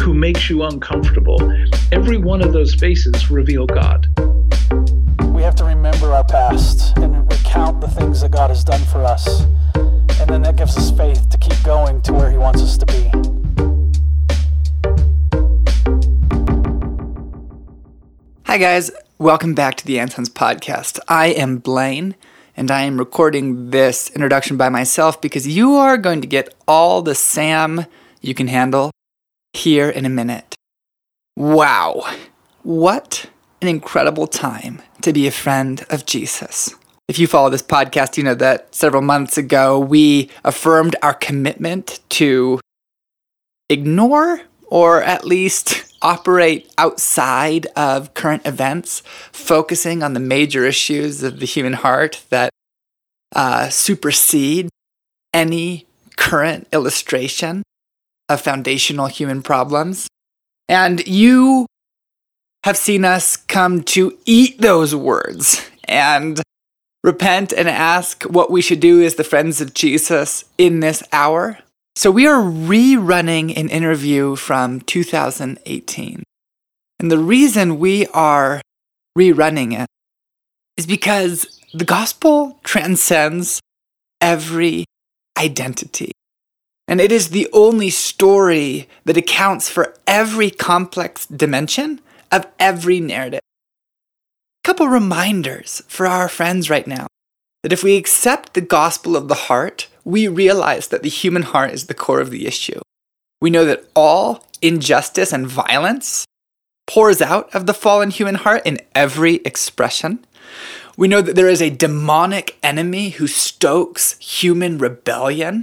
who makes you uncomfortable. Every one of those faces reveal God. We have to remember our past and recount the things that God has done for us. And then that gives us faith to keep going to where He wants us to be. Hi, guys. Welcome back to the Ansons podcast. I am Blaine, and I am recording this introduction by myself because you are going to get all the Sam you can handle here in a minute. Wow. What an incredible time to be a friend of Jesus. If you follow this podcast, you know that several months ago we affirmed our commitment to ignore or at least operate outside of current events, focusing on the major issues of the human heart that uh, supersede any current illustration of foundational human problems. And you have seen us come to eat those words and repent and ask what we should do as the friends of Jesus in this hour. So we are rerunning an interview from 2018. And the reason we are rerunning it is because the gospel transcends every identity. And it is the only story that accounts for every complex dimension of every narrative. A couple reminders for our friends right now that if we accept the gospel of the heart, we realize that the human heart is the core of the issue. We know that all injustice and violence pours out of the fallen human heart in every expression. We know that there is a demonic enemy who stokes human rebellion.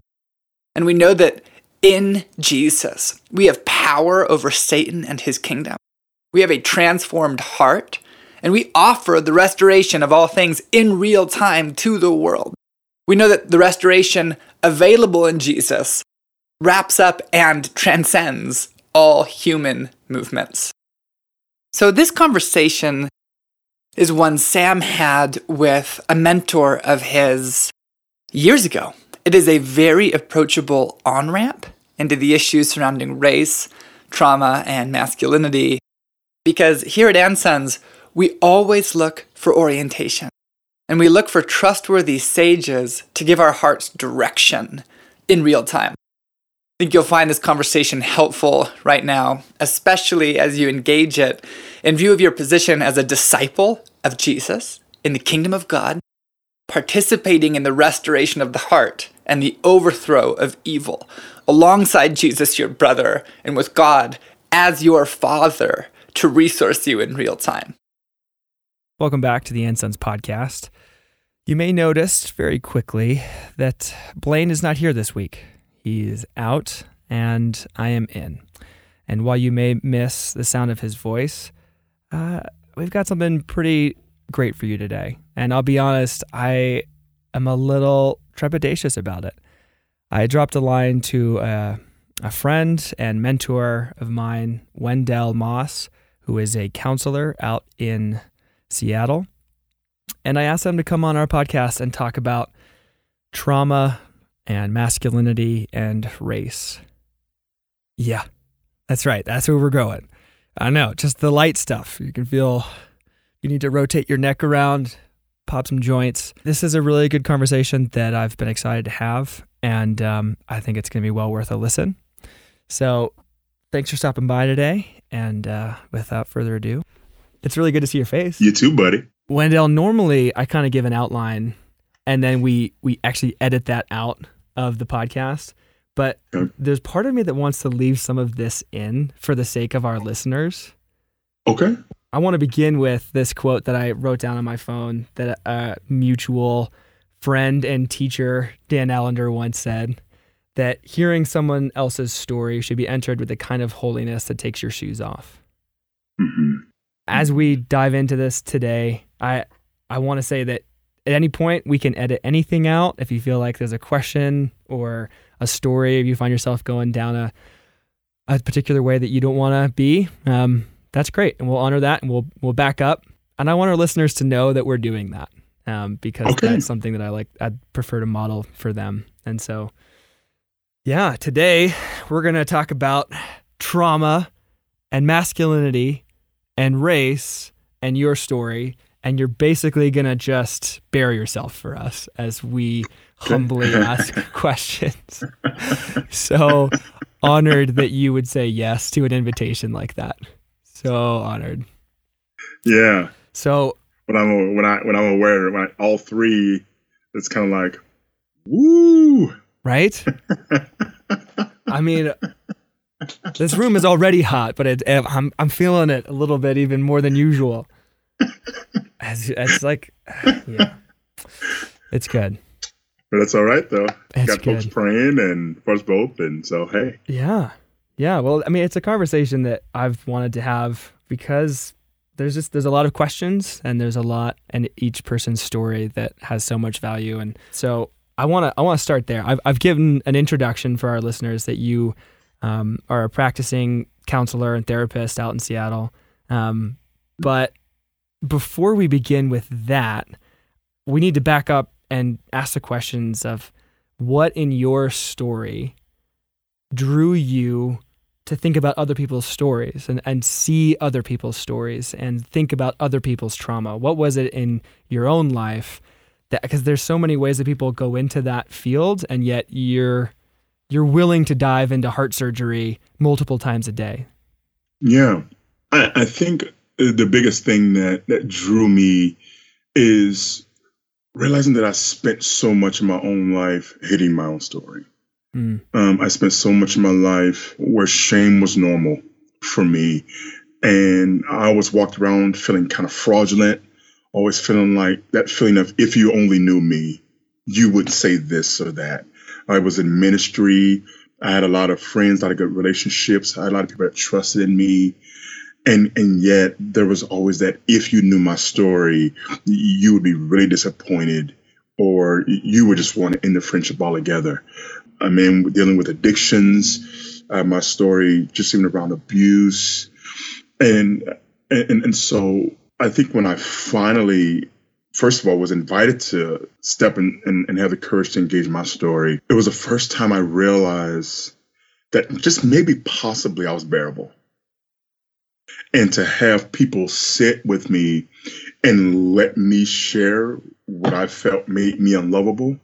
And we know that in Jesus, we have power over Satan and his kingdom. We have a transformed heart, and we offer the restoration of all things in real time to the world. We know that the restoration available in Jesus wraps up and transcends all human movements. So, this conversation is one Sam had with a mentor of his years ago. It is a very approachable on ramp into the issues surrounding race, trauma, and masculinity because here at Ansons, we always look for orientation. And we look for trustworthy sages to give our hearts direction in real time. I think you'll find this conversation helpful right now, especially as you engage it in view of your position as a disciple of Jesus in the kingdom of God, participating in the restoration of the heart and the overthrow of evil, alongside Jesus, your brother, and with God as your father to resource you in real time. Welcome back to the Ansons podcast. You may notice very quickly that Blaine is not here this week. He is out and I am in. And while you may miss the sound of his voice, uh, we've got something pretty great for you today. And I'll be honest, I am a little trepidatious about it. I dropped a line to a, a friend and mentor of mine, Wendell Moss, who is a counselor out in Seattle. And I asked them to come on our podcast and talk about trauma and masculinity and race. Yeah, that's right. That's where we're going. I know, just the light stuff. You can feel you need to rotate your neck around, pop some joints. This is a really good conversation that I've been excited to have, and um, I think it's going to be well worth a listen. So, thanks for stopping by today. And uh, without further ado, it's really good to see your face. You too, buddy. Wendell, normally I kind of give an outline and then we we actually edit that out of the podcast. But okay. there's part of me that wants to leave some of this in for the sake of our listeners. Okay. I want to begin with this quote that I wrote down on my phone that a mutual friend and teacher, Dan Allender, once said that hearing someone else's story should be entered with the kind of holiness that takes your shoes off. Mm-hmm. as we dive into this today, I I want to say that at any point we can edit anything out if you feel like there's a question or a story if you find yourself going down a a particular way that you don't want to be um, that's great and we'll honor that and we'll we'll back up and i want our listeners to know that we're doing that um, because Okay. that's something that i like i'd prefer to model for them and so yeah today we're going to talk about trauma and masculinity and race and your story and you're basically going to just bare yourself for us as we humbly ask questions. so honored that you would say yes to an invitation like that. So honored. Yeah. So When I'm when I when I'm aware when I, all three, it's kind of like, woo. right? I mean, this room is already hot, but it, eh, I'm I'm feeling it a little bit even more than usual. As it's like, yeah, it's good. But that's all right though. It's Got folks good. praying and for us both, and so hey, Yeah. Yeah. Well, I mean, it's a conversation that I've wanted to have because there's just there's a lot of questions and there's a lot in each person's story that has so much value. And so I want to I want to start there. I've I've given an introduction for our listeners that you um, are a practicing counselor and therapist out in Seattle. Um, but before we begin with that, we need to back up and ask the questions of what in your story drew you to think about other people's stories and, and see other people's stories and think about other people's trauma. What was it in your own life that because there's so many ways that people go into that field and yet you're you're willing to dive into heart surgery multiple times a day. yeah, I, I think uh, the biggest thing that that drew me is realizing that I spent so much of my own life hitting my own story. Mm. Um, I spent so much of my life where shame was normal for me. And I always walked around feeling kind of fraudulent, always feeling like that feeling of if you only knew me, you would say this or that. I was in ministry. I had a lot of friends, a lot of good relationships. I had a lot of people that trusted in me. And, and yet there was always that if you knew my story, you would be really disappointed or you would just want to end the friendship altogether. I mean, dealing with addictions, uh, my story just even around abuse, and and and so I think when I finally, first of all, was invited to step in and, and have the courage to engage my story, it was the first time I realized that just maybe possibly I was bearable, and to have people sit with me and let me share what I felt made me unlovable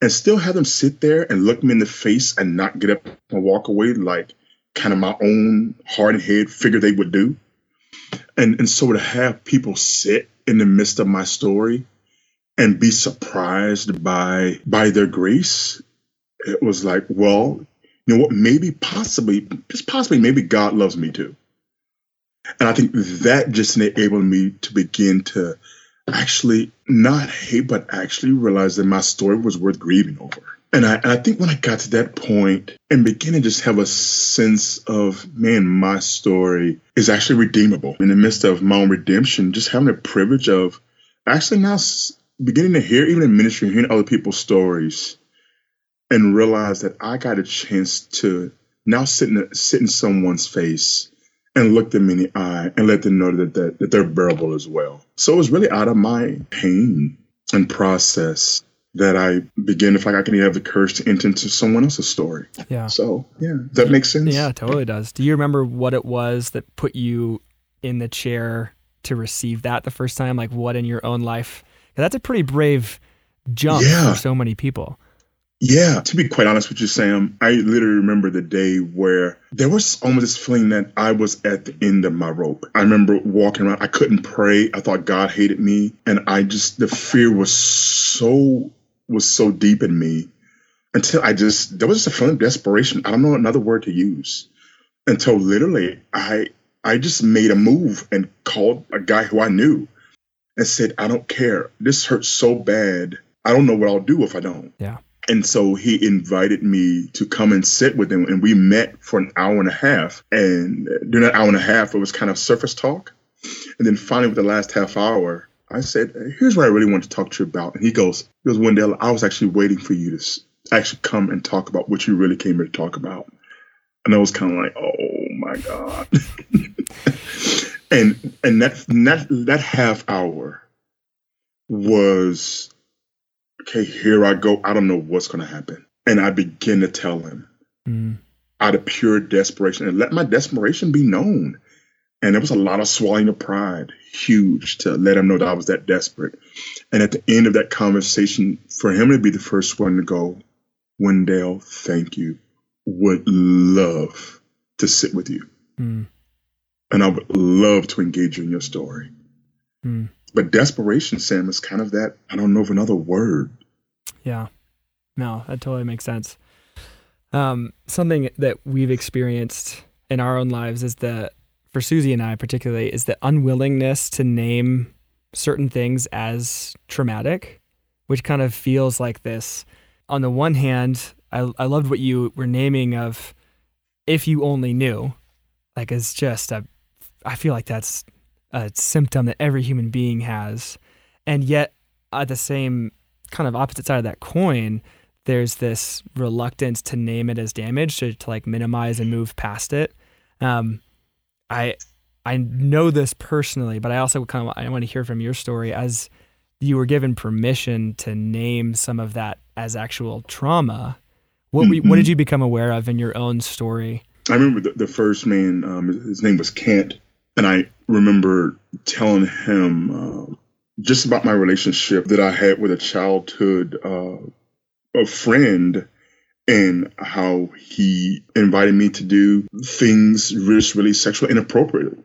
and still have them sit there and look me in the face and not get up and walk away like kind of my own hard head figure they would do. And and so to have people sit in the midst of my story and be surprised by by their grace, it was like, well, you know what, maybe possibly, just possibly maybe God loves me too. And I think that just enabled me to begin to actually not hate, but actually realize that my story was worth grieving over. And I, and I think when I got to that point and began to just have a sense of, man, my story is actually redeemable in the midst of my own redemption, just having the privilege of actually now beginning to hear, even in ministry, hearing other people's stories and realize that I got a chance to now sit in, sit in someone's face and look them in the eye and let them know that, that, that they're bearable as well. So it was really out of my pain and process that I begin to feel like I can have the courage to enter into someone else's story. Yeah. So yeah, that makes sense? Yeah, totally does. Do you remember what it was that put you in the chair to receive that the first time? Like what in your own life? That's a pretty brave jump Yeah. for so many people. Yeah, to be quite honest with you, Sam, I literally remember the day where there was almost this feeling that I was at the end of my rope. I remember walking around, I couldn't pray. I thought God hated me. And I just, the fear was so, was so deep in me until I just, there was just a feeling of desperation. I don't know another word to use until literally I, I just made a move and called a guy who I knew and said, I don't care. This hurts so bad. I don't know what I'll do if I don't. Yeah. And so he invited me to come and sit with him, and we met for an hour and a half. And during that hour and a half, it was kind of surface talk. And then finally, with the last half hour, I said, "Here's what I really want to talk to you about." And he goes, "He goes, Wendell, I was actually waiting for you to actually come and talk about what you really came here to talk about." And I was kind of like, "Oh my god!" and and that that that half hour was okay. Here I go. I don't know what's going to happen, and I begin to tell him mm. out of pure desperation, and let my desperation be known. And there was a lot of swallowing of pride, huge, to let him know that I was that desperate. And at the end of that conversation, for him to be the first one to go, Wendell, thank you. Would love to sit with you. Mm. And I would love to engage you in your story. Mm. But desperation, Sam, is kind of that, I don't know of another word. Yeah. No, that totally makes sense. Um, something that we've experienced in our own lives is that for Susie and I particularly is the unwillingness to name certain things as traumatic, which kind of feels like this. On the one hand, I, I loved what you were naming of if you only knew, like it's just a, I feel like that's a symptom that every human being has. And yet, at the same kind of opposite side of that coin, there's this reluctance to name it as damage, to, to like minimize and move past it. Um, I I know this personally, but I also kind of I want to hear from your story as you were given permission to name some of that as actual trauma. What mm-hmm. what did you become aware of in your own story? I remember the, the first man. Um, his name was Kent, and I remember telling him uh, just about my relationship that I had with a childhood uh, a friend and how he invited me to do things just really sexual inappropriate.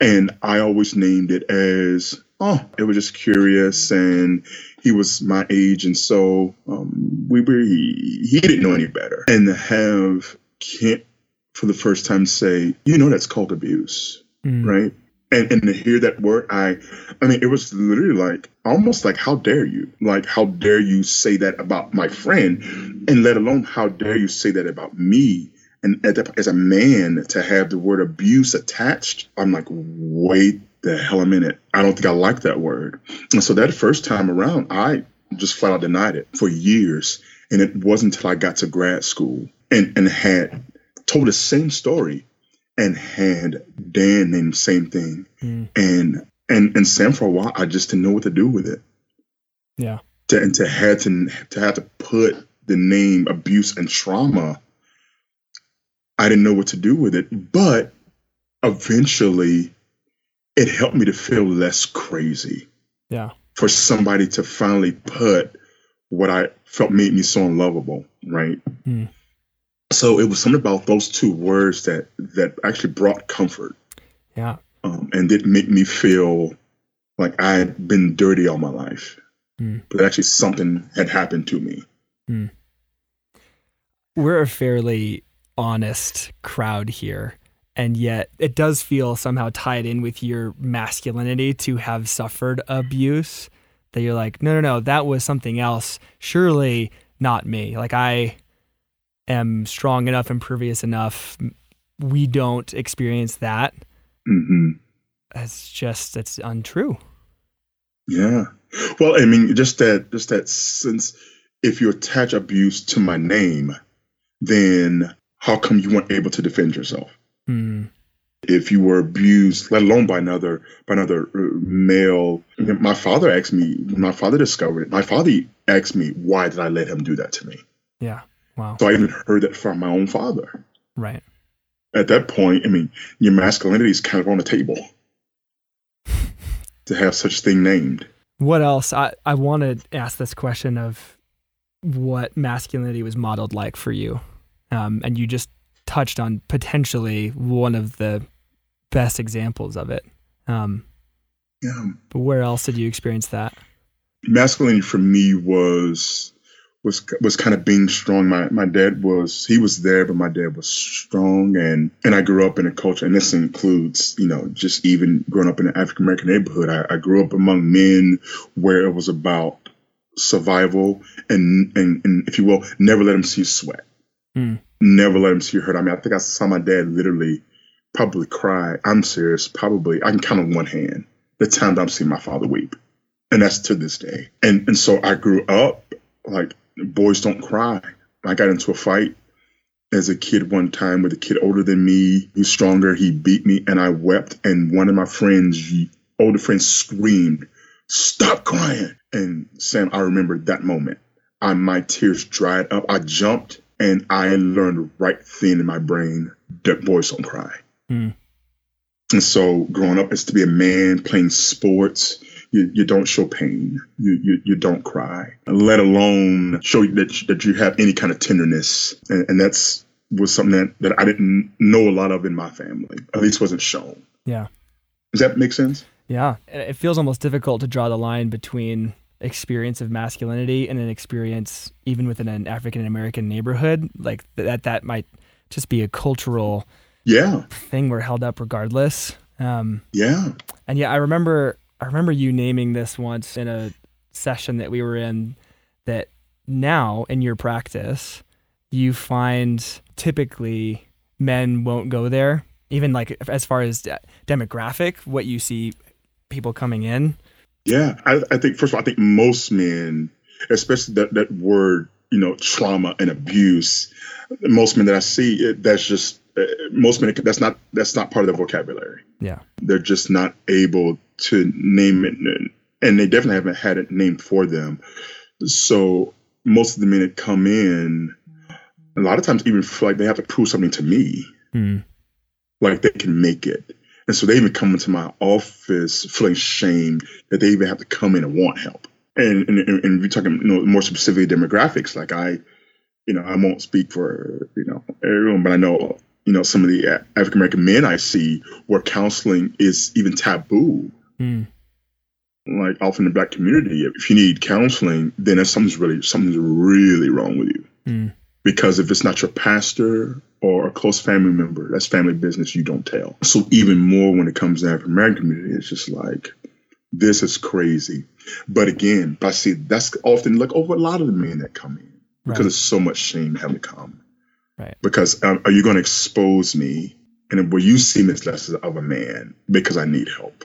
And I always named it as, oh, it was just curious. And he was my age. And so um, we were, he, he didn't know any better. And to have Kent for the first time say, you know, that's called abuse, mm. right? And and to hear that word i i mean it was literally like almost like how dare you? Like how dare you say that about my friend? And let alone how dare you say that about me? And as a man to have the word abuse attached i'm like wait the hell a minute. I don't think i like that word. And so that first time around i just flat out denied it for years. And it wasn't until i got to grad school and and had told the same story and had Dan name the same thing. Mm. And and and Sam for a while, I just didn't know what to do with it. Yeah. To, and to have to to have to put the name abuse and trauma, I didn't know what to do with it. But eventually, it helped me to feel less crazy. Yeah. For somebody to finally put what I felt made me so unlovable, right? Mm so it was something about those two words that that actually brought comfort. Yeah. Um, and didn't make me feel like I had been dirty all my life, mm. but actually something had happened to me. Mm. We're a fairly honest crowd here, and yet it does feel somehow tied in with your masculinity to have suffered abuse. That you're like, no, no, no, that was something else. Surely not me. Like I am strong enough impervious enough, we don't experience that. Mm-hmm. It's just it's untrue. Yeah. Well, I mean, just that just that since if you attach abuse to my name, then how come you weren't able to defend yourself? Mm. If you were abused, let alone by another by another uh, male, my father asked me. My father discovered it. My father asked me, "Why did I let him do that to me?" Yeah. Wow. So I even heard that from my own father. Right. At that point, I mean, your masculinity is kind of on the table to have such a thing named. What else? I, I want to ask this question of what masculinity was modeled like for you. Um, and you just touched on potentially one of the best examples of it. Um, yeah. But where else did you experience that? Masculinity for me was was was kind of being strong. My my dad was he was there, but my dad was strong, and and I grew up in a culture, and this includes you know just even growing up in an African American neighborhood. I, I, grew up among men where it was about survival and and, and if you will, never let them see sweat, mm. never let them see hurt. I mean, I think I saw my dad literally probably cry. I'm serious. Probably I can count on one hand the time that I've seen my father weep, and that's to this day. And and so I grew up like boys don't cry. I got into a fight as a kid one time with a kid older than me who's stronger. He beat me, and I wept. And one of my friends, older friends, screamed, "Stop crying!" And Sam, I remember that moment. I, my tears dried up. I jumped, and I learned right then in my brain that boys don't cry. Mm. And so growing up is to be a man playing sports. You, you don't show pain. You, you, you don't cry, let alone show that, that you have any kind of tenderness. And, and that's was something that, that I didn't know a lot of in my family, at least wasn't shown. Yeah. Does that make sense? Yeah. It feels almost difficult to draw the line between experience of masculinity and an experience even within an African American neighborhood. Like that, that might just be a cultural yeah thing we're held up regardless. Um, yeah. And yeah, I remember I remember you naming this once in a session that we were in that now in your practice you find typically men won't go there even like as far as demographic what you see people coming in yeah I, I think first of all i think most men especially that, that word you know trauma and abuse most men that i see that's just uh, most men that's not that's not part of their vocabulary. Yeah, they're just not able to name it, and they definitely haven't had it named for them. So most of the men that come in, a lot of times even feel like they have to prove something to me, mm. like they can make it. And so they even come into my office feeling shame that they even have to come in and want help. And and, and we're talking you know, more specifically demographics, like I, you know, I won't speak for you know everyone, but I know you know, some of the African American men I see where counseling is even taboo. Mm. Like often in the black community, if you need counseling, then something's really something's really wrong with you. Mm. Because if it's not your pastor or a close family member, that's family business you don't tell. So even more when it comes to African American community, it's just like this is crazy. But again, I see that's often like over a lot of the men that come in because right. there's so much shame having to come. Right. Because um, are you going to expose me? And will you see me as less of a man because I need help?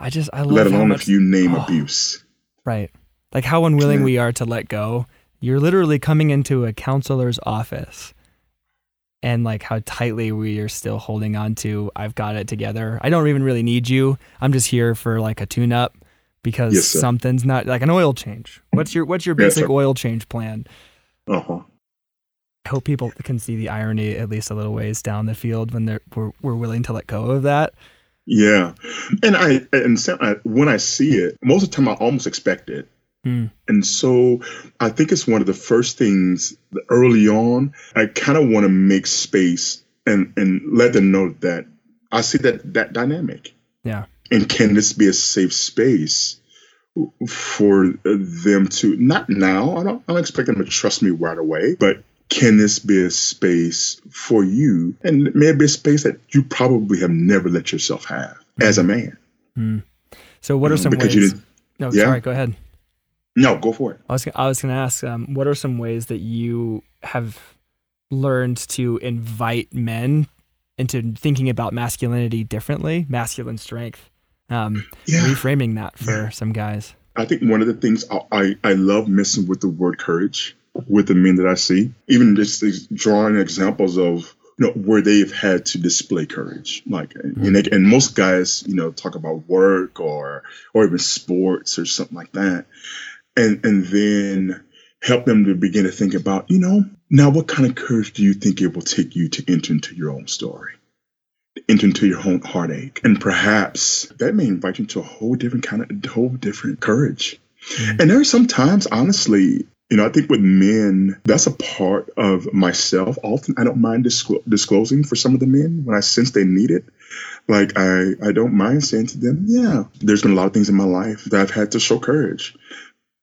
I just, I love Let alone much, if you name oh, abuse. Right. Like how unwilling yeah. we are to let go. You're literally coming into a counselor's office and like how tightly we are still holding on to I've got it together. I don't even really need you. I'm just here for like a tune up because yes, something's not like an oil change. What's your what's your basic yes, oil change plan? Uh-huh. I hope people can see the irony at least a little ways down the field when they're we're, we're willing to let go of that. Yeah, and I and I, when I see it, most of the time I almost expect it. Hmm. And so I think it's one of the first things early on. I kind of want to make space and and let them know that I see that that dynamic. Yeah. And can this be a safe space for them to not now? I don't I don't expect them to trust me right away, but can this be a space for you? And maybe a space that you probably have never let yourself have mm. as a man. Mm. So, what are some because ways? no, yeah? sorry, go ahead. No, go for it. I was I was going to ask, um, what are some ways that you have learned to invite men into thinking about masculinity differently, masculine strength, um, yeah. reframing that for yeah. some guys? I think one of the things I, I, I love messing with the word courage with the men that I see, even just drawing examples of you know where they've had to display courage. Like mm-hmm. and, they, and most guys you know talk about work or or even sports or something like that. And and then help them to begin to think about you know now what kind of courage do you think it will take you to enter into your own story? Enter into your own heartache. And perhaps that may invite you to a whole different kind of a whole different courage. Mm-hmm. and there are sometimes honestly you know, I think with men, that's a part of myself. Often I don't mind disclo- disclosing for some of the men when I sense they need it. Like I, I don't mind saying to them, yeah, there's been a lot of things in my life that I've had to show courage.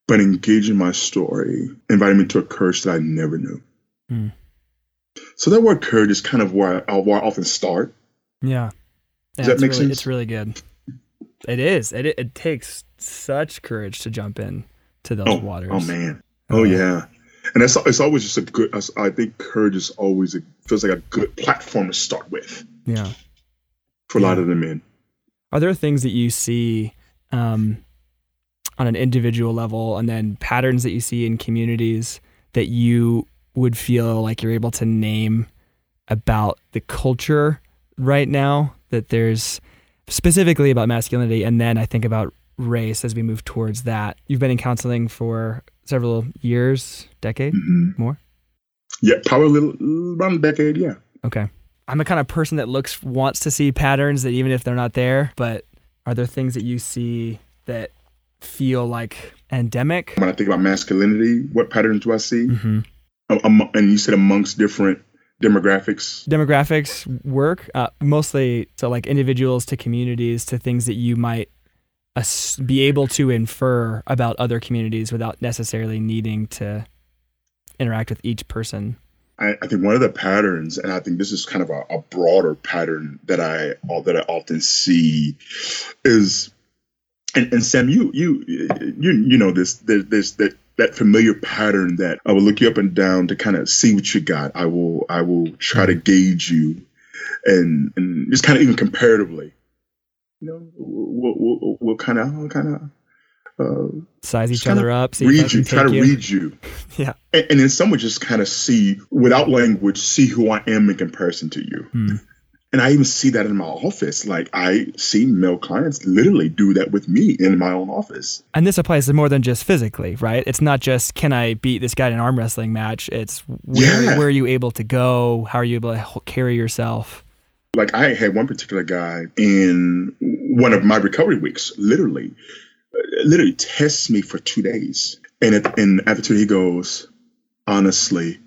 But engaging my story invited me to a courage that I never knew. Mm. So that word courage is kind of where I, where I often start. Yeah. Does that make really, sense? It's really good. It is. It, it takes such courage to jump in to those oh, waters. Oh man. Oh yeah, and it's it's always just a good. I think courage is always a, feels like a good platform to start with. Yeah. for a lot of the men. Are there things that you see um, on an individual level and then patterns that you see in communities that you would feel like you're able to name about the culture right now that there's specifically about masculinity and then I think about race as we move towards that. You've been in counseling for several years, decade, Mhm. more? Yeah, probably a little, around a decade. Yeah. Okay. I'm the kind of person that looks wants to see patterns that even if they're not there, but are there things that you see that feel like endemic? When I think about masculinity, what patterns do I see? Mm-hmm. Um, and you said amongst different demographics. Demographics work uh, mostly so like individuals to communities to things that you might be able to infer about other communities without necessarily needing to interact with each person. I, I think one of the patterns, and I think this is kind of a, a broader pattern that I that I often see, is, and, and Sam, you you you you know this. There's that that familiar pattern that I will look you up and down to kind of see what you got. I will I will try to gauge you, and and just kind of even comparatively, you know, we'll we'll, we'll kind of kind of. Uh, Size each other up, see read you, try to you. read you, Yeah. and, and then would just kind of see without language, see who I am in comparison to you. Hmm. And I even see that in my office. Like I see male clients literally do that with me in my own office. And this applies to more than just physically, right? It's not just can I beat this guy in an arm wrestling match. It's where, Yeah. where are you able to go? How are you able to carry yourself? Like I had one particular guy in one of my recovery weeks, literally, literally tests me for two days, and at and after two, he goes, honestly.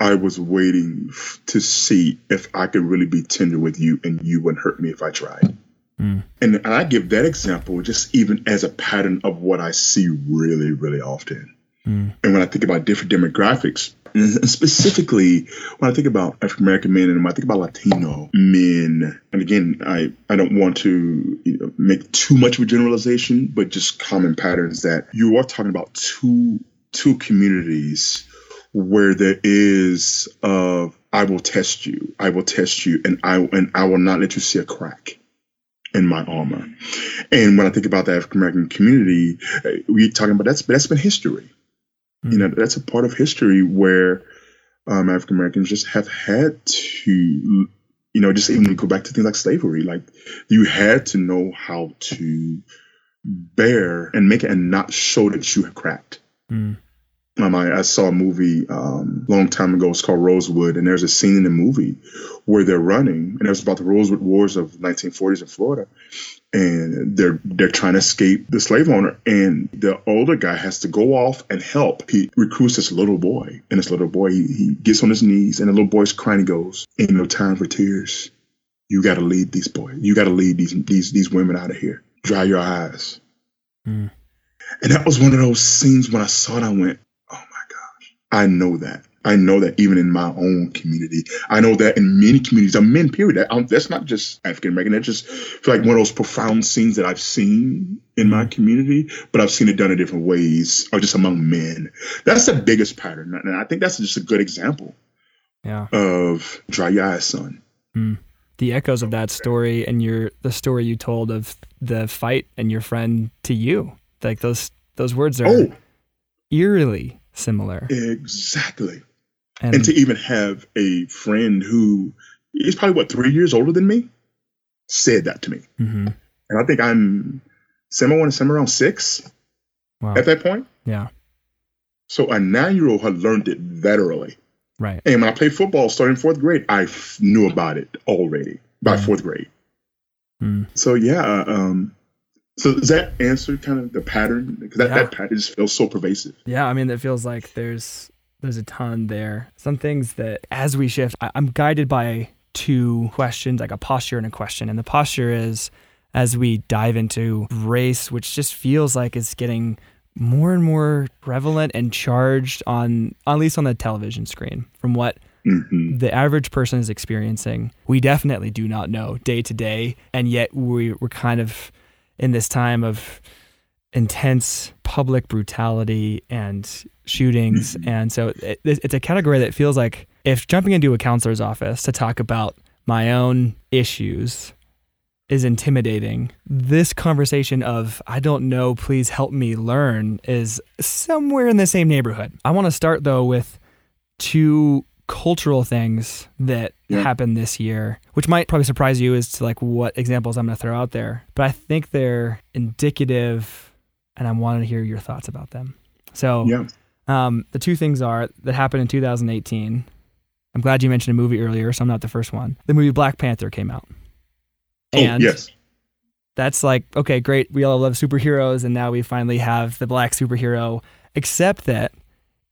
I was waiting f- to see if I could really be tender with you and you wouldn't hurt me if I tried. Hmm. And, and I give that example just even as a pattern of what I see really, really often. Hmm. And when I think about different demographics, and specifically when I think about African American men and when I think about Latino men, and again, I, I don't want to you know, make too much of a generalization, but just common patterns that you are talking about two two communities where there is uh, I will test you, I will test you, and I and I will not let you see a crack in my armor. And when I think about the African American community, uh, we're talking about that's that's been history. You know, that's a part of history where um, African Americans just have had to, you know, just even go back to things like slavery. Like you had to know how to bear and make it and not show that you had cracked. Mm. Um, I, I saw a movie um, a long time ago. It's called Rosewood, and there's a scene in the movie where they're running, and it was about the Rosewood Wars of 1940s in Florida, and they're they're trying to escape the slave owner, and the older guy has to go off and help. He recruits this little boy, and this little boy he, he gets on his knees, and the little boy's crying. He goes, "Ain't no time for tears. You got to lead these boys. You got to lead these these these women out of here. Dry your eyes." Mm. And that was one of those scenes when I saw it, I went, I know that. I know that even in my own community. I know that in many communities, of men, period. Um, that's not just African American. That's just feel like one of those profound scenes that I've seen in my community, but I've seen it done in different ways, or just among men. That's the biggest pattern. And I think that's just a good example Yeah. of dry your eyes, son. The echoes of that story and your the story you told of the fight and your friend to you. Like those those words are Oh, eerily similar. exactly. And, and to even have a friend who is probably what three years older than me said that to me Mhm. and i think i'm somewhere, to somewhere around six Wow. at that point Yeah. so a nine-year-old had learned it that early Right. and when i played football starting fourth grade i f- knew about it already by fourth grade Mm. so yeah um so does that answer kind of the pattern because that, Yeah. that pattern just feels so pervasive Yeah, I mean, it feels like there's there's a ton there. Some things that as we shift, I, I'm guided by two questions, like a posture and a question. And the posture is as we dive into race, which just feels like it's getting more and more prevalent and charged on at least on the television screen from what hmm the average person is experiencing. We definitely do not know day to day, and yet we, we're kind of in this time of intense public brutality and shootings. Mm-hmm. And so it, it's a category that feels like if jumping into a counselor's office to talk about my own issues is intimidating. This conversation of, I don't know, please help me learn, is somewhere in the same neighborhood. I want to start though with two cultural things that Yeah. happened this year, which might probably surprise you as to like what examples I'm going to throw out there. But I think they're indicative, and I want to hear your thoughts about them. So, Yeah. um, the two things are that happened in 2018. I'm glad you mentioned a movie earlier, so I'm not the first one. The movie Black Panther came out. And oh, yes. that's like, okay, great. We all love superheroes, and now we finally have the black superhero, except that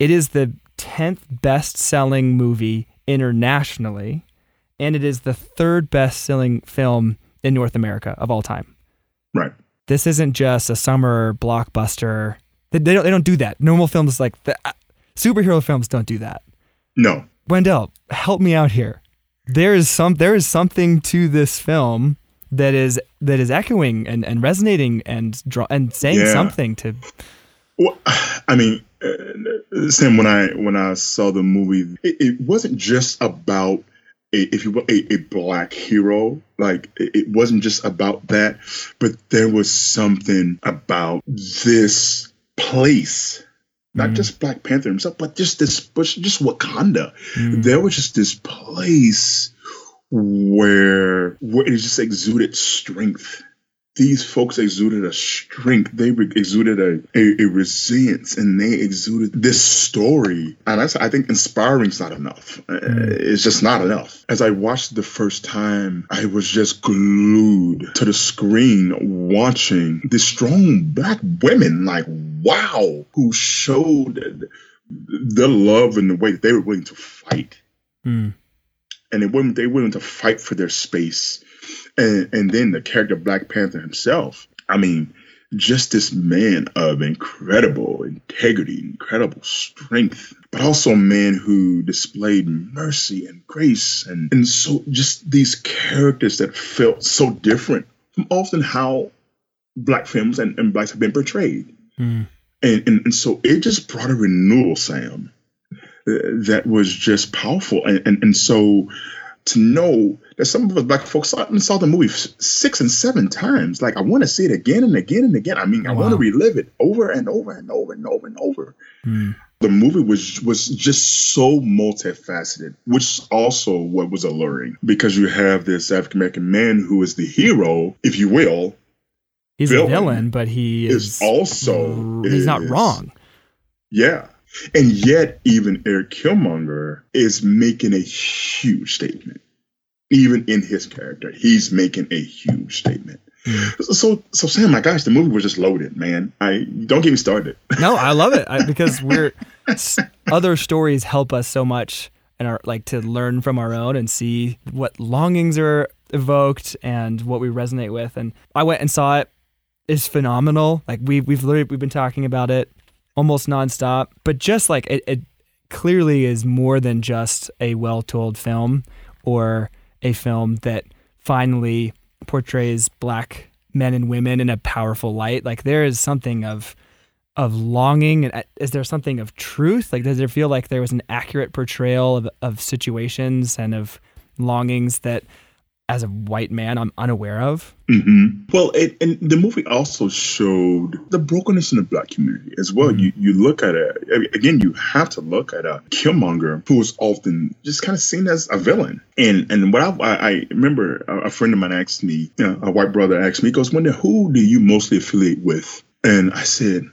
it is the 10th best selling movie internationally, and it is the third best selling film in North America of all time. Right. This isn't just a summer blockbuster. They, they, don't, they don't do that. Normal films like the, uh, superhero films don't do that. No. Wendell, help me out here. There is some there is something to this film that is that is echoing and, and resonating and draw and saying Yeah. something to Well, I mean, uh, Sam, when I when I saw the movie, it, it wasn't just about a, if you will, a, a black hero. Like it, it wasn't just about that, but there was something about this place. Not Mhm. just Black Panther himself, but just this, but just Wakanda. Mm. There was just this place where where it just exuded strength. These folks exuded a strength. They exuded a, a, a resilience, and they exuded this story. And that's, I think inspiring is not enough. Uh, It's just not enough. As I watched the first time, I was just glued to the screen watching these strong black women. Like, wow, who showed the love and the way that they were willing to fight Mm. and they were they were willing to fight for their space. And and then the character Black Panther himself. I mean, just this man of incredible integrity, incredible strength, but also a man who displayed mercy and grace and, and so just these characters that felt so different from often how black films and, and blacks have been portrayed. Mm. And, and and so it just brought a renewal, Sam, that was just powerful. And, and and so to know that some of us black folks saw, saw the movie six and seven times, like I want to see it again and again and again. I mean, I want to relive it over and over and over and over and over. Mm. The movie was was just so multifaceted, which is also what was alluring because you have this African American man who is the hero, if you will, He's a Villain villain, but he is, is also he's not wrong. Yeah. And yet, even Eric Killmonger is making a huge statement. Even in his character, he's making a huge statement. Mm. So, so Sam, my gosh, the movie was just loaded, man. I don't get me started. No, I love it I, because we're s- other stories help us so much and are like to learn from our own and see what longings are evoked and what we resonate with. And I went and saw it. It's phenomenal. Like we we've literally we've been talking about it almost nonstop. But just like it, it clearly is more than just a well told film or a film that finally portrays black men and women in a powerful light. Like there is something of of longing and uh, is there something of truth? Like does it feel like there was an accurate portrayal of, of situations and of longings that as a white man I'm unaware of? hmm Well, it, and the movie also showed the brokenness in the black community as well. Mhm. You you look at it again. You have to look at a Killmonger who is often just kind of seen as a villain. And and what I, I remember a, a friend of mine asked me, you know, a white brother asked me, he goes, "Wendell who do you mostly affiliate with?" And I said,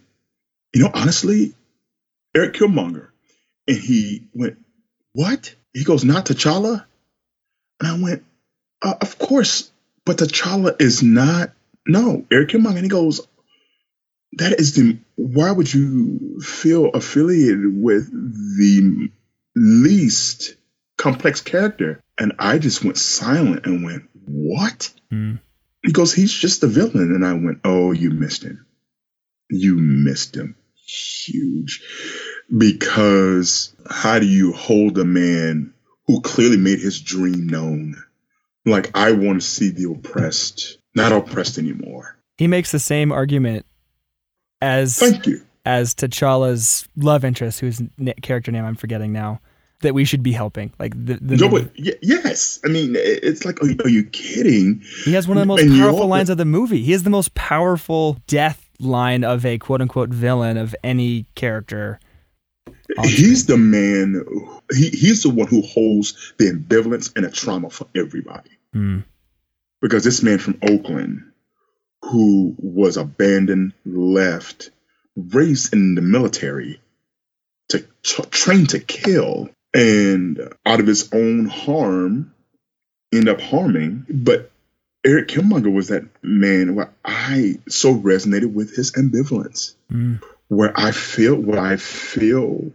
"You know, honestly, Eric Killmonger." And he went, "What?" He goes, "Not T'Challa." And I went, uh, "Of course." But T'Challa is not. No, Eric Killmonger. And he goes, that is the. Why would you feel affiliated with the least complex character? And I just went silent and went, what? Mm. He goes, he's just the villain. And I went, oh, you missed him. You missed him. Huge. Because how do you hold a man who clearly made his dream known? Like, I want to see the oppressed, not oppressed anymore. He makes the same argument as Thank you. as T'Challa's love interest, whose character name I'm forgetting now. that we should be helping. Like the, the no, but y- yes, I mean it's like, are you, are you kidding? he has one of the most And powerful lines of the movie. He has the most powerful death line of a quote unquote villain of any character. He's the man. He he's the one who holds the ambivalence and the trauma for everybody. Hmm. Because this man from Oakland, who was abandoned, left, raised in the military, to tra- trained to kill, and out of his own harm, end up harming. But Erik Killmonger was that man where I so resonated with his ambivalence Hmm. Where I feel where I feel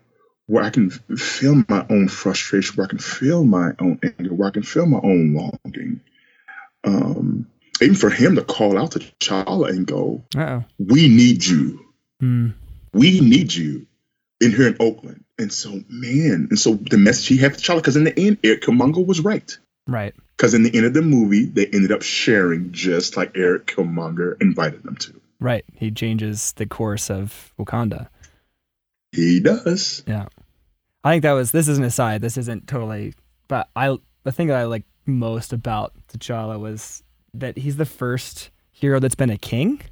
where I can feel my own frustration, where I can feel my own anger, where I can feel my own longing. Um, even for him to call out to T'Challa and go, Uh-oh. "We need you. Hmm. We need you in here in Oakland." And so, man, and so the message he had for T'Challa, because in the end, Erik Killmonger was right. Right. Because in the end of the movie, they ended up sharing just like Erik Killmonger invited them to. Right. He changes the course of Wakanda. He does. Yeah. I think that was this is an aside. This isn't totally but I the thing that I like most about T'Challa was that he's the first hero that's been a king.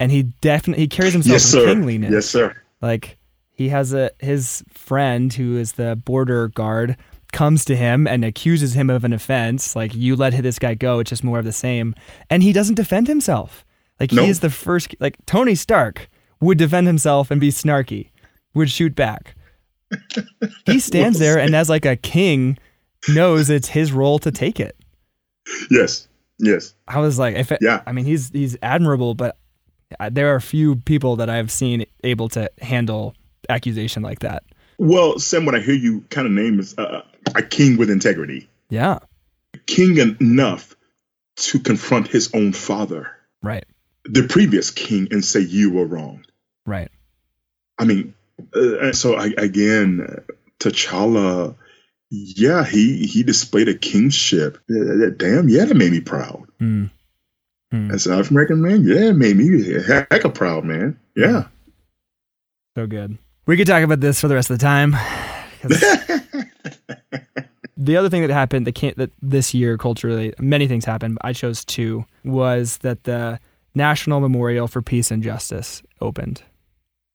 And he definitely he carries himself Yes, with kingliness. Yes, sir. Like he has a his friend who is the border guard comes to him and accuses him of an offense. Like you let this guy go. It's just more of the same. And he doesn't defend himself. Like No. he is the first. Like Tony Stark would defend himself and be snarky, would shoot back. He stands there and as like a king knows it's his role to take it. Yes. Yes. I was like, if it, Yeah. I mean, he's he's admirable, but uh, there are few people that I've seen able to handle accusation like that. Well, Sam, what I hear you kind of name is uh, a king with integrity, Yeah, king enough to confront his own father, right, the previous king, and say you were wrong. right. I mean, uh, so I, again, T'Challa, yeah, he he displayed a kingship. Uh, damn, yeah, that made me proud. Hmm. Hmm. As an African American man, yeah, it made me heck of proud, man. Yeah. So good. We could talk about this for the rest of the time. the other thing that happened that can't that this year culturally, many things happened. But I chose two. Was that the National Memorial for Peace and Justice opened?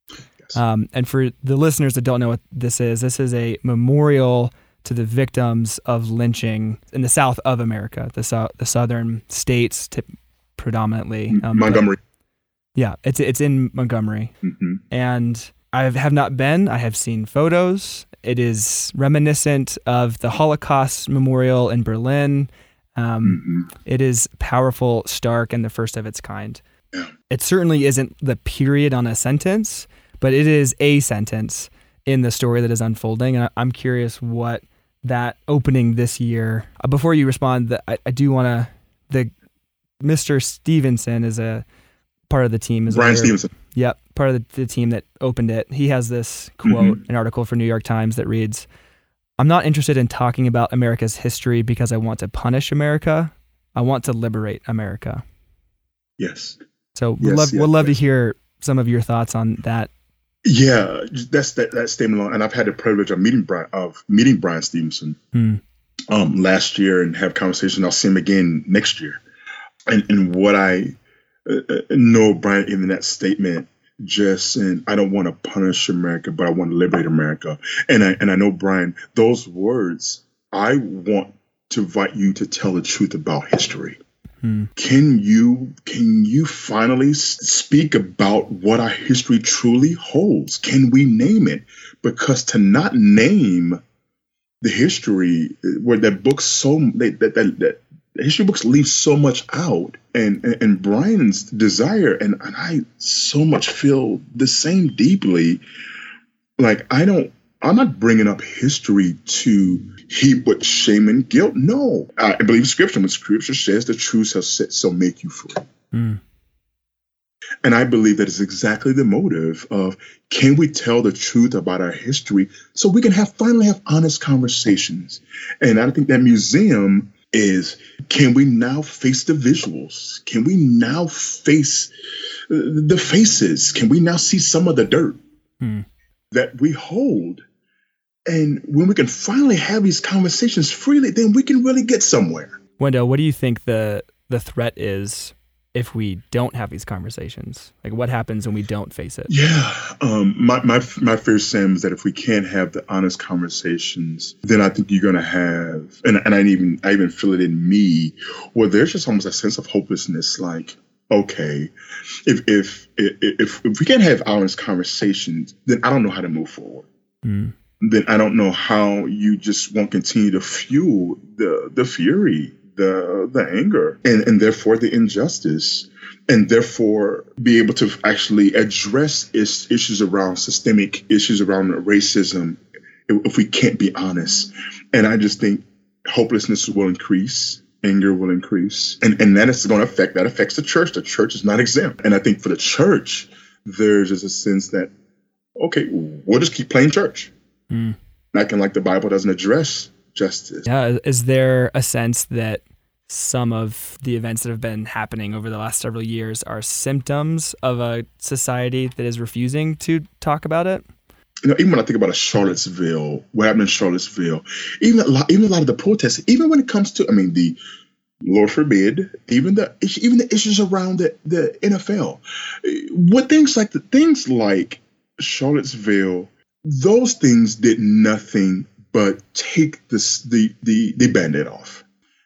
Yes. Um, and for the listeners that don't know what this is, this is a memorial to the victims of lynching in the South of America, the so- the southern states, tip predominantly. um, Montgomery. yeah, it's it's in Montgomery hmm and I have not been. I have seen photos. It is reminiscent of the Holocaust Memorial in Berlin. Um, hmm It is powerful, stark, and the first of its kind. Yeah. It certainly isn't the period on a sentence, but it is a sentence in the story that is unfolding. And I'm curious what that opening this year. uh, Before you respond, that I, I do want to. The Mr. Stevenson is a part of the team. Is Bryan. Stevenson. Yep, part of the, the team that opened it. He has this quote, an article for New York Times that reads, "I'm not interested in talking about America's history because I want to punish America. I want to liberate America." Yes. So we'd love yes, would love yes. to hear some of your thoughts on that. Yeah, that's that, that statement alone. And I've had the privilege of meeting Bryan of meeting Bryan Stevenson Hmm. um, last year and have conversation. I'll see him again next year. And and what I uh, uh, know, Bryan, in that statement, just and I don't want to punish America, but I want to liberate America. And I and I know, Bryan, those words. I want to invite you to tell the truth about history. Hmm. Can you can you finally speak about what our history truly holds? Can we name it? Because to not name the history, uh, where that books so that, that that history books leave so much out, and and, and Bryan's desire, and, and I so much feel the same deeply. Like I don't. I'm not bringing up history to heap with shame and guilt. No, I believe Scripture. When Scripture says the truth shall set, shall make you free, Hmm. and I believe that is exactly the motive of can we tell the truth about our history so we can have finally have honest conversations. And I think that museum is can we now face the visuals? Can we now face the faces? Can we now see some of the dirt Hmm. that we hold? And when we can finally have these conversations freely, then we can really get somewhere. Wendell, what do you think the the threat is if we don't have these conversations? Like, what happens when we don't face it? Yeah, um, my my my fear, Sam, is that if we can't have the honest conversations, then I think you're going to have, and and I even I even feel it in me, where there's just almost a sense of hopelessness, like. Okay, if if if if we can't have honest conversations, then I don't know how to move forward. Mm then I don't know how you just won't continue to fuel the the fury, the the anger, and and therefore the injustice, and therefore be able to actually address is, issues around systemic issues around racism if we can't be honest. And I just think hopelessness will increase anger will increase and and that is going to affect that affects the church the church is not exempt and i think for the church there's just a sense that okay we'll just keep playing church Mm. Acting like the Bible doesn't address justice. Yeah. Is there a sense that some of the events that have been happening over the last several years are symptoms of a society that is refusing to talk about it? You know, even when I think about a Charlottesville, what happened in Charlottesville, even a lot, even a lot of the protests, even when it comes to, I mean, the Lord forbid, even the even the issues around the, the NFL, what things like the things like Charlottesville those things did nothing but take the the the band-aid off.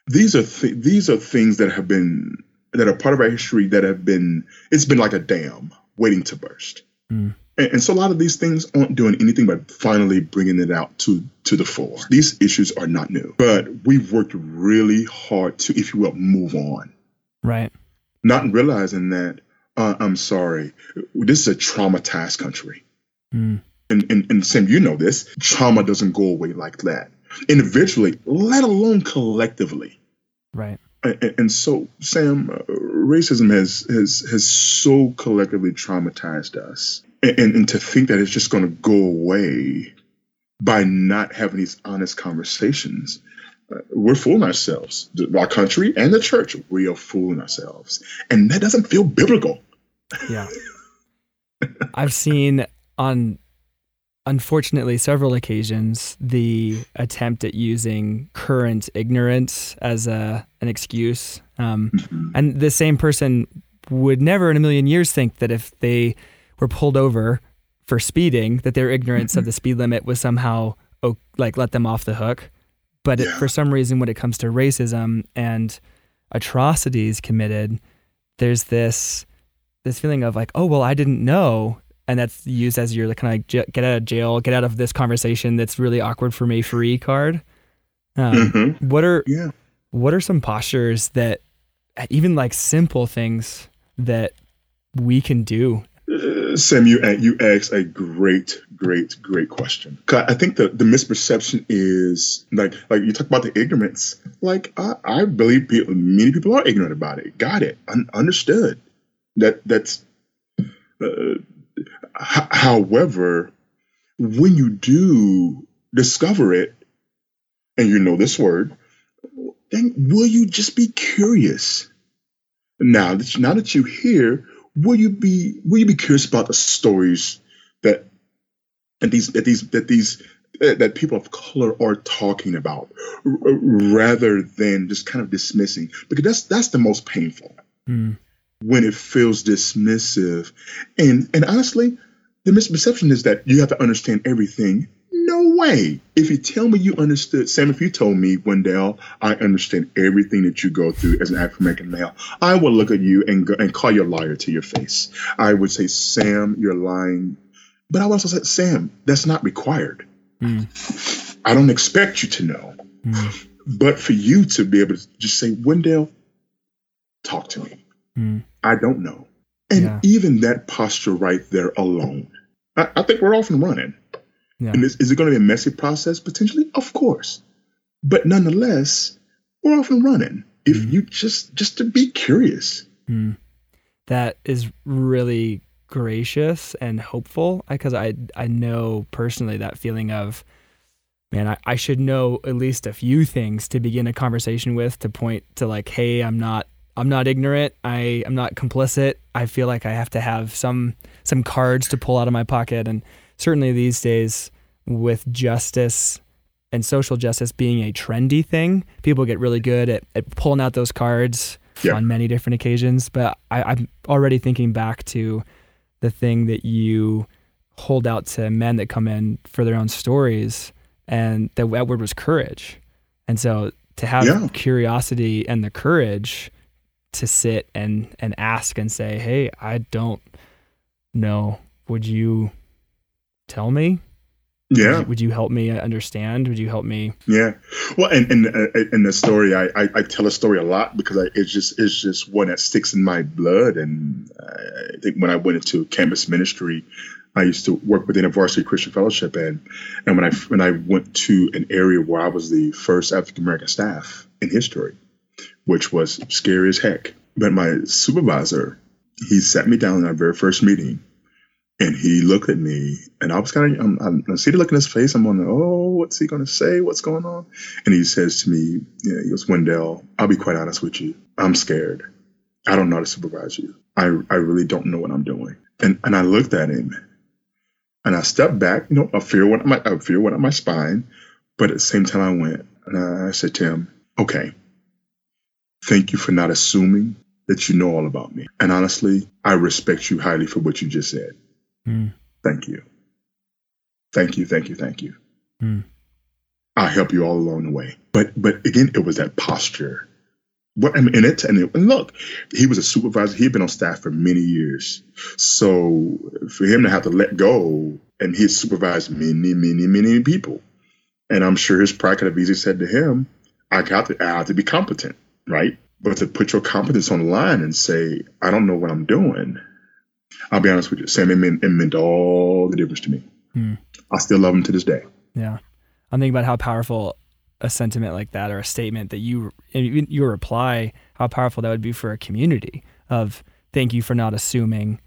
These are th- these are things that have been that are part of our history that have been it's been like a dam waiting to burst. Mm. And, and, so a lot of these things aren't doing anything but finally bringing it out to to the fore. These issues are not new, but we've worked really hard to, if you will, move on. Right. Not realizing that uh, I'm sorry, this is a traumatized country. Mm and, and, and Sam, you know this, trauma doesn't go away like that individually, let alone collectively. Right. And, and so, Sam, uh, racism has, has has so collectively traumatized us, and, and to think that it's just going to go away by not having these honest conversations, uh, we're fooling ourselves. Our country and the church, we are fooling ourselves, and that doesn't feel biblical. Yeah, I've seen on unfortunately several occasions the attempt at using current ignorance as a an excuse um, mm-hmm. and the same person would never in a million years think that if they were pulled over for speeding that their ignorance of the speed limit was somehow like let them off the hook. But it, for some reason when it comes to racism and atrocities committed there's this this feeling of like oh well I didn't know and that's used as your kind of like get out of jail, get out of this conversation that's really awkward for me free card. Um, mm-hmm. What are yeah. what are some postures that even like simple things that we can do? Uh, Sam, you you asked a great, great, great question. I think the, the misperception is like like you talk about the ignorance. Like I, I believe people, many people are ignorant about it. Got it, Un- understood. That that's uh, H- however, when you do discover it, and you know this word, then will you just be curious? Now that you, now that you hear, will you be will you be curious about the stories that and these that these that these that people of color are talking about, r- rather than just kind of dismissing? Because that's that's the most painful. Mm when it feels dismissive. And and honestly, the misperception is that you have to understand everything. No way. If you tell me you understood, Sam, if you told me, Wendell, I understand everything that you go through as an African American male, I would look at you and go, and call you a liar to your face. I would say, Sam, you're lying. But I would also say, Sam, that's not required. Mm. I don't expect you to know. Mm. But for you to be able to just say, Wendell, talk to me. Mm. I don't know. And yeah. even that posture right there alone, I, I think we're off and running. Yeah. And is, is it going to be a messy process? Potentially, of course. But nonetheless, we're off and running. If mm. you just just to be curious. Mm. That is really gracious and hopeful because I I know personally that feeling of man I, I should know at least a few things to begin a conversation with to point to like hey I'm not I'm not ignorant. I am not complicit. I feel like I have to have some some cards to pull out of my pocket, and certainly these days with justice and social justice being a trendy thing, people get really good at, at pulling out those cards Yeah. on many different occasions. But I, I'm already thinking back to the thing that you hold out to men that come in for their own stories, and the that word was courage. And so to have Yeah. curiosity and the courage to sit and and ask and say, "Hey, I don't know. Would you tell me? Would Yeah, you, would you help me understand? Would you help me?" yeah. Well, and and uh, in the story, I, I I tell a story a lot because I, it's just it's just one that sticks in my blood. And I think when I went into campus ministry, I used to work with InterVarsity Christian fellowship, and and when I when I went to an area where I was the first African American staff in history, which was scary as heck. But my supervisor, he sat me down in our very first meeting, and he looked at me, and I was kind of, I'm, I see the look in his face. I'm wondering, oh, what's he going to say? What's going on? And he says to me, know, he goes, Wendell, I'll be quite honest with you. I'm scared. I don't know how to supervise you. I, I really don't know what I'm doing. And and I looked at him, and I stepped back. You know, a fear up my I fear went up my spine, but at the same time, I went and I said to him, okay, thank you for not assuming that you know all about me. And honestly, I respect you highly for what you just said. Hmm. Thank you. Thank you, thank you, thank you. Hmm. I'll help you all along the way. But but again, it was that posture. What I mean, and it and, it, and look, he was a supervisor. He had been on staff for many years. So for him to have to let go, and he supervised many, many, many people. And I'm sure his pride could have easily said to him, "I got to, I have to be competent, right?" But to put your competence on the line and say, "I don't know what I'm doing," I'll be honest with you, Sam, it meant, it meant all the difference to me. Hmm. I still love him to this day. Yeah. I'm thinking about how powerful a sentiment like that or a statement that you, your reply, how powerful that would be for a community of thank you for not assuming.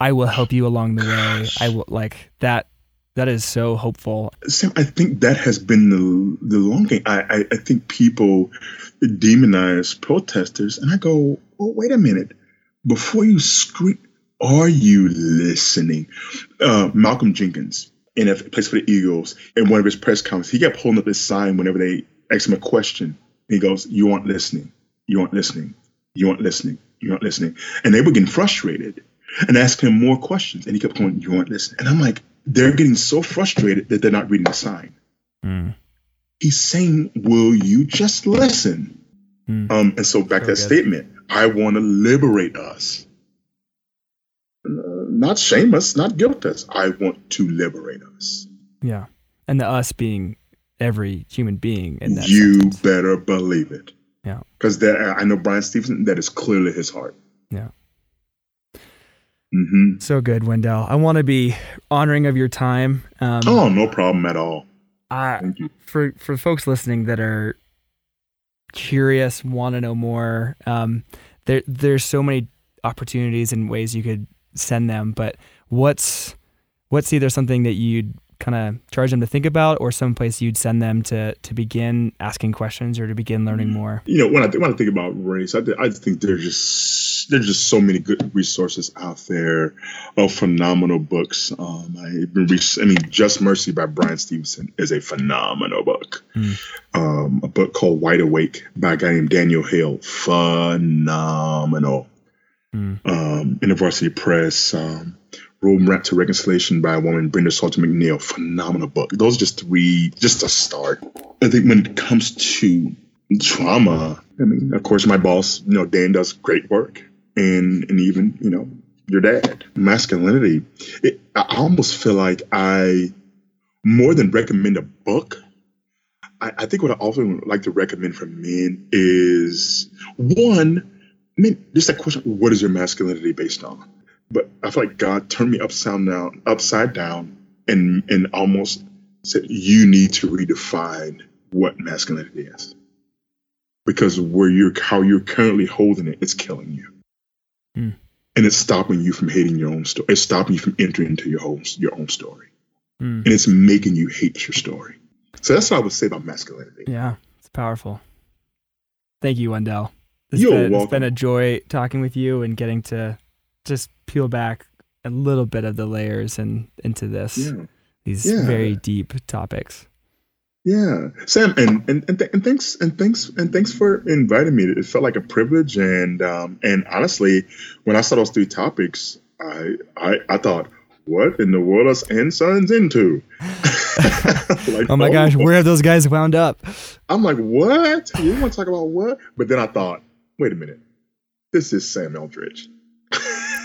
I will help you along the way. I will like that. That is so hopeful. Sam, I think that has been the the long game. I, I, I think people demonize protesters, and I go, oh, wait a minute. Before you scream, are you listening? Uh, Malcolm Jenkins, in a place for the Eagles, in one of his press conferences, he kept holding up his sign whenever they asked him a question. He goes, "You aren't listening. You aren't listening. You aren't listening. You aren't listening." And they were getting frustrated and asking him more questions, and he kept going, "You aren't listening." And I'm like, they're getting so frustrated that they're not reading the sign. Mm. He's saying, "Will you just listen?" Mm. Um, and so back So that statement, I want to liberate us, Uh, not shame us, not guilt us. I want to liberate us. Yeah. And the us being every human being in that you sentence. better believe it. Yeah. Because I know Bryan Stevenson. That is clearly his heart. Yeah. Hmm So good, Wendell. I want to be honoring of your time. Um, Oh, no problem at all. I, Thank you. for for folks listening that are curious, want to know more, um, there there's so many opportunities and ways you could send them. But what's what's either something that you'd kind of charge them to think about, or someplace you'd send them to to begin asking questions or to begin learning more? You know, when I, th- when I think about race, I, th- I think there's just there's just so many good resources out there of phenomenal books. Um, re- I mean, Just Mercy by Bryan Stevenson is a phenomenal book. Mm. Um, a book called White Awake by a guy named Daniel Hill, phenomenal. Mm. Um, InterVarsity Press, um, Roadmap to Reconciliation by a woman, Brenda Salter McNeil, phenomenal book. Those are just three, just a start. I think when it comes to trauma, I mean, of course, my boss, you know, Dan does great work, and and even you know your dad, masculinity. It, I almost feel like I more than recommend a book. I, I think what I often like to recommend for men is one, I mean, just that question: What is your masculinity based on? But I feel like God turned me upside down, upside down, and and almost said, "You need to redefine what masculinity is." because where you're how you're currently holding it, it's killing you, Hmm. and it's stopping you from hating your own story. It's stopping you from entering into your own your own story, Mm. and it's making you hate your story. So that's what I would say about masculinity. Yeah, it's powerful. Thank you, Wendell. It's You're been, It's welcome. been a joy talking with you and getting to just peel back a little bit of the layers and into this. Yeah. these Yeah. very deep topics. Yeah, Sam, and and and, th- and thanks and thanks and thanks for inviting me. It felt like a privilege, and um, and honestly, when I saw those three topics, I I, I thought, what in the world and sons into? like, Oh my gosh, where have those guys wound up? I'm like, what? You want to talk about what? But then I thought, wait a minute, this is Sam Eldredge.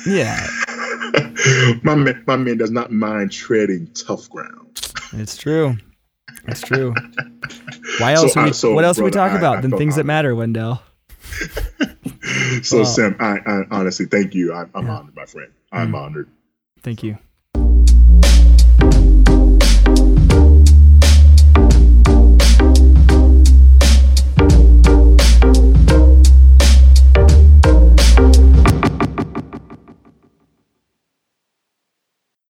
Yeah, my man, my man does not mind treading tough ground. it's true. It's true. Why So, else? are we, uh, so, what else do we talk I- about I than felt things that matter, Wendell? So Wow. Sam, I, I honestly thank you. I, I'm Yeah. honored, my friend. I'm Mm. honored. Thank you.